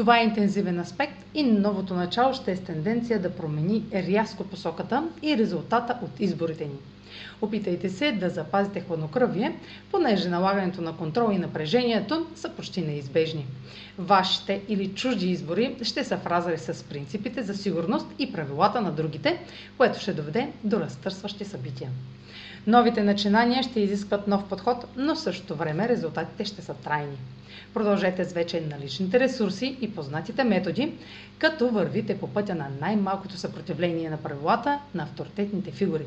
Това е интензивен аспект и новото начало ще е с тенденция да промени рязко посоката и резултата от изборите ни. Опитайте се да запазите хладнокръвие, понеже налагането на контрол и напрежението са почти неизбежни. Вашите или чужди избори ще са в с принципите за сигурност и правилата на другите, което ще доведе до разтърсващи събития. Новите начинания ще изискват нов подход, но в същото време резултатите ще са трайни. Продължете с вече наличните ресурси и познатите методи, като вървите по пътя на най-малкото съпротивление на правилата на авторитетните фигури.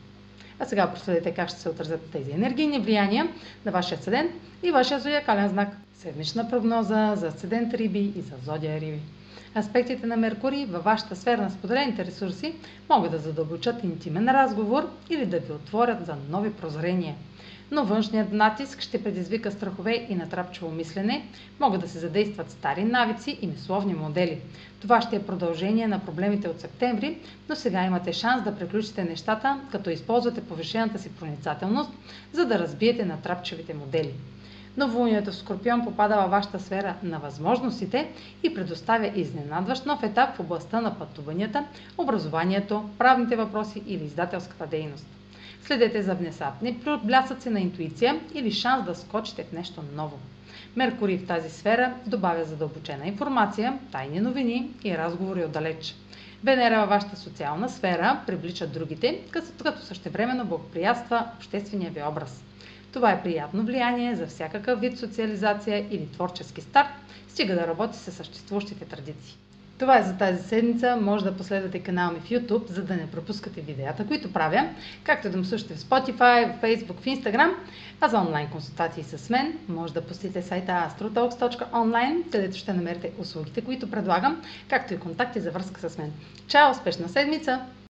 А сега проследете как ще се отразят тези енергийни влияния на вашия седент и вашия зодиакален знак. Седмична прогноза за седент Риби и за зодия Риби. Аспектите на Меркурий във вашата сфера на споделените ресурси могат да задълбочат интимен разговор или да ви отворят за нови прозрения – но външният натиск ще предизвика страхове и натрапчиво мислене, могат да се задействат стари навици и несловни модели. Това ще е продължение на проблемите от септември, но сега имате шанс да приключите нещата, като използвате повишената си проницателност, за да разбиете натрапчивите модели. Новолунието в Скорпион попада във вашата сфера на възможностите и предоставя изненадващ нов етап в областта на пътуванията, образованието, правните въпроси или издателската дейност. Следете за внезапни блясъци на интуиция или шанс да скочите в нещо ново. Меркурий в тази сфера добавя задълбочена информация, тайни новини и разговори отдалеч. Венера във вашата социална сфера привлича другите, като същевременно благоприятства обществения ви образ. Това е приятно влияние за всякакъв вид социализация или творчески старт, стига да работи с съществуващите традиции. Това е за тази седмица. Може да последвате канала ми в YouTube, за да не пропускате видеята, които правя, както да ме слушате в Spotify, в Facebook, в Instagram, а за онлайн консултации с мен може да посетите сайта astrotalks.online, където ще намерите услугите, които предлагам, както и контакти за връзка с мен. Чао! Успешна седмица!